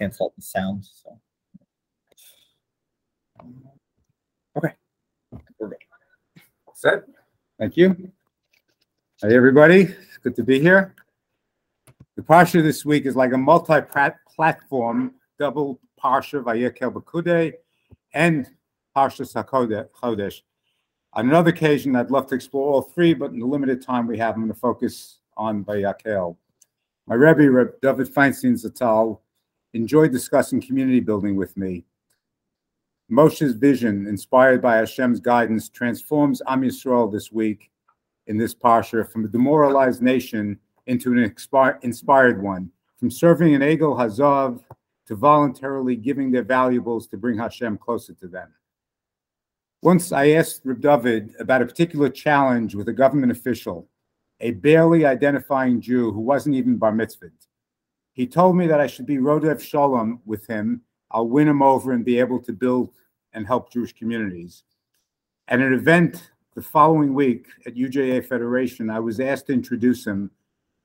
cancel the sound. So. Okay. We're good. Set. Thank you. Hey, everybody. It's good to be here. The Parsha this week is like a multi-platform double Parsha Vayakel Pekudei and Parshas HaChodesh. On another occasion, I'd love to explore all three, but in the limited time we have, I'm going to focus on Vayakel. My Rebbe, Reb David Feinstein Zatal, enjoyed discussing community building with me. Moshe's vision, inspired by Hashem's guidance, transforms Am Yisrael this week in this parsha from a demoralized nation into an inspired one, from serving an Egel Hazahav to voluntarily giving their valuables to bring Hashem closer to them. Once I asked Reb David about a particular challenge with a government official, a barely identifying Jew who wasn't even bar mitzvahed. He told me that I should be Rodef Shalom with him. I'll win him over and be able to build and help Jewish communities. At an event the following week at UJA Federation, I was asked to introduce him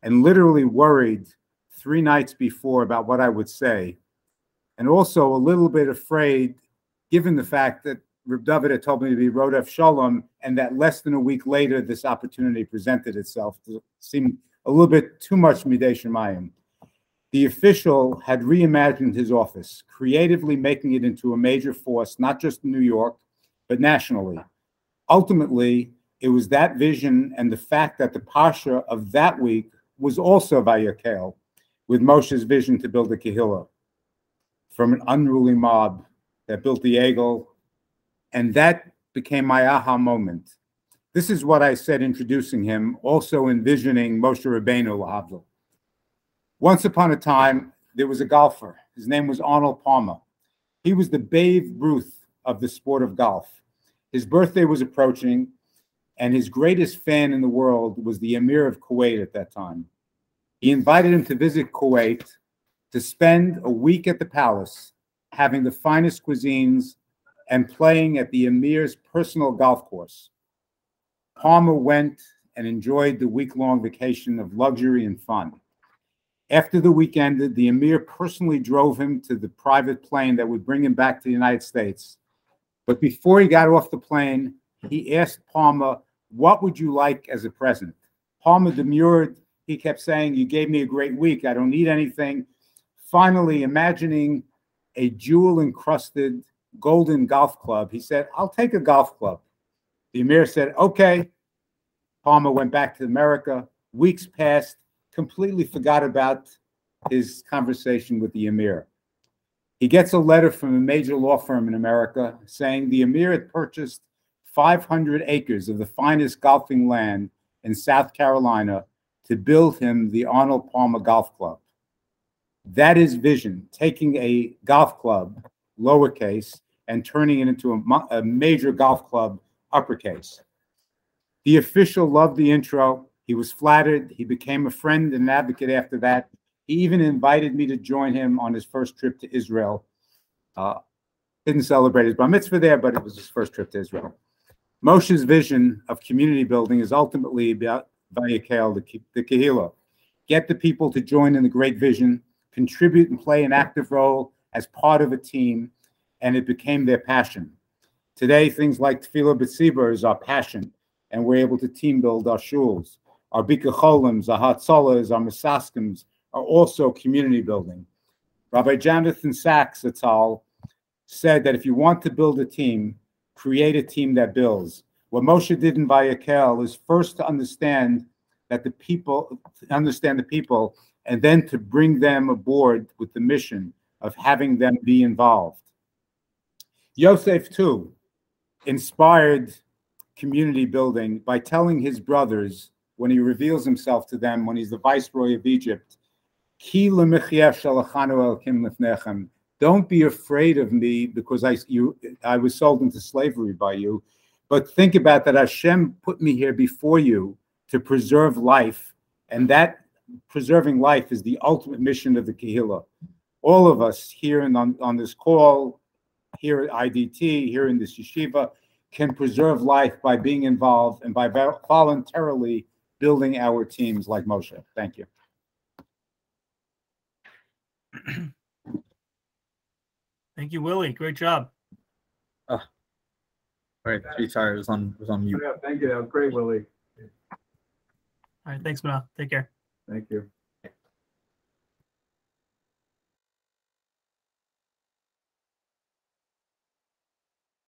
and literally worried three nights before about what I would say, and also a little bit afraid, given the fact that Reb David had told me to be Rodef Shalom, and that less than a week later, this opportunity presented itself. It seemed a little bit too much Midei Shemayim. The official had reimagined his office, creatively making it into a major force, not just in New York, but nationally. Ultimately, it was that vision and the fact that the Parsha of that week was also Vayakel, with Moshe's vision to build a Kehillah from an unruly mob that built the Egel and that became my aha moment. This is what I said introducing him, also envisioning Moshe Rabbeinu Lahavdil. Once upon a time, there was a golfer. His name was Arnold Palmer. He was the Babe Ruth of the sport of golf. His birthday was approaching, and his greatest fan in the world was the Emir of Kuwait at that time. He invited him to visit Kuwait to spend a week at the palace, having the finest cuisines and playing at the Emir's personal golf course. Palmer went and enjoyed the week long vacation of luxury and fun. After the week ended, the Emir personally drove him to the private plane that would bring him back to the United States. But before he got off the plane, he asked Palmer, What would you like as a present? Palmer demurred. He kept saying, You gave me a great week. I don't need anything. Finally, imagining a jewel encrusted Golden Golf Club. He said, I'll take a golf club. The Emir said, okay. Palmer went back to America. Weeks passed, completely forgot about his conversation with the Emir. He gets a letter from a major law firm in America saying the Emir had purchased 500 acres of the finest golfing land in South Carolina to build him the Arnold Palmer Golf Club. That is vision, taking a golf club, lowercase, and turning it into a, a major golf club uppercase. The official loved the intro. He was flattered. He became a friend and an advocate after that. He even invited me to join him on his first trip to Israel. Uh, didn't celebrate his bar mitzvah there, but it was his first trip to Israel. Moshe's vision of community building is ultimately about Vayakel, the, the Kehillah. Get the people to join in the great vision, contribute and play an active role as part of a team, and it became their passion. Today, things like Tefillah B'tzibur is our passion, and we're able to team build our shuls. Our Bika our Hatzalas, our Misaskims are also community building. Rabbi Jonathan Sacks Zatal said that if you want to build a team, create a team that builds. What Moshe did in Vayakel is first to understand that the people, understand the people, and then to bring them aboard with the mission of having them be involved. Yosef, too, inspired community building by telling his brothers when he reveals himself to them when he's the viceroy of Egypt, don't be afraid of me because I, you, I was sold into slavery by you. But think about that Hashem put me here before you to preserve life. And that preserving life is the ultimate mission of the Kehillah. All of us here and on, on this call, here at IDT, here in this yeshiva, can preserve life by being involved and by voluntarily building our teams like Moshe. Thank you. Thank you, Willie. Great job. Ah. All right. Gee, sorry, it was on was on mute. Yeah, thank you. That was great, Willie. All right. Thanks, Manal. Take care. Thank you.